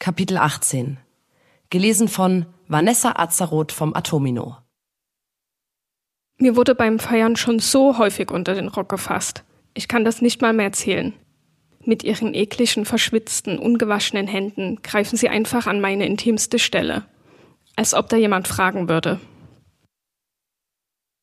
Kapitel 18. Gelesen von Vanessa Azaroth vom Atomino. Mir wurde beim Feiern schon so häufig unter den Rock gefasst. Ich kann das nicht mal mehr erzählen. Mit ihren ekligen, verschwitzten, ungewaschenen Händen greifen sie einfach an meine intimste Stelle. Als ob da jemand fragen würde.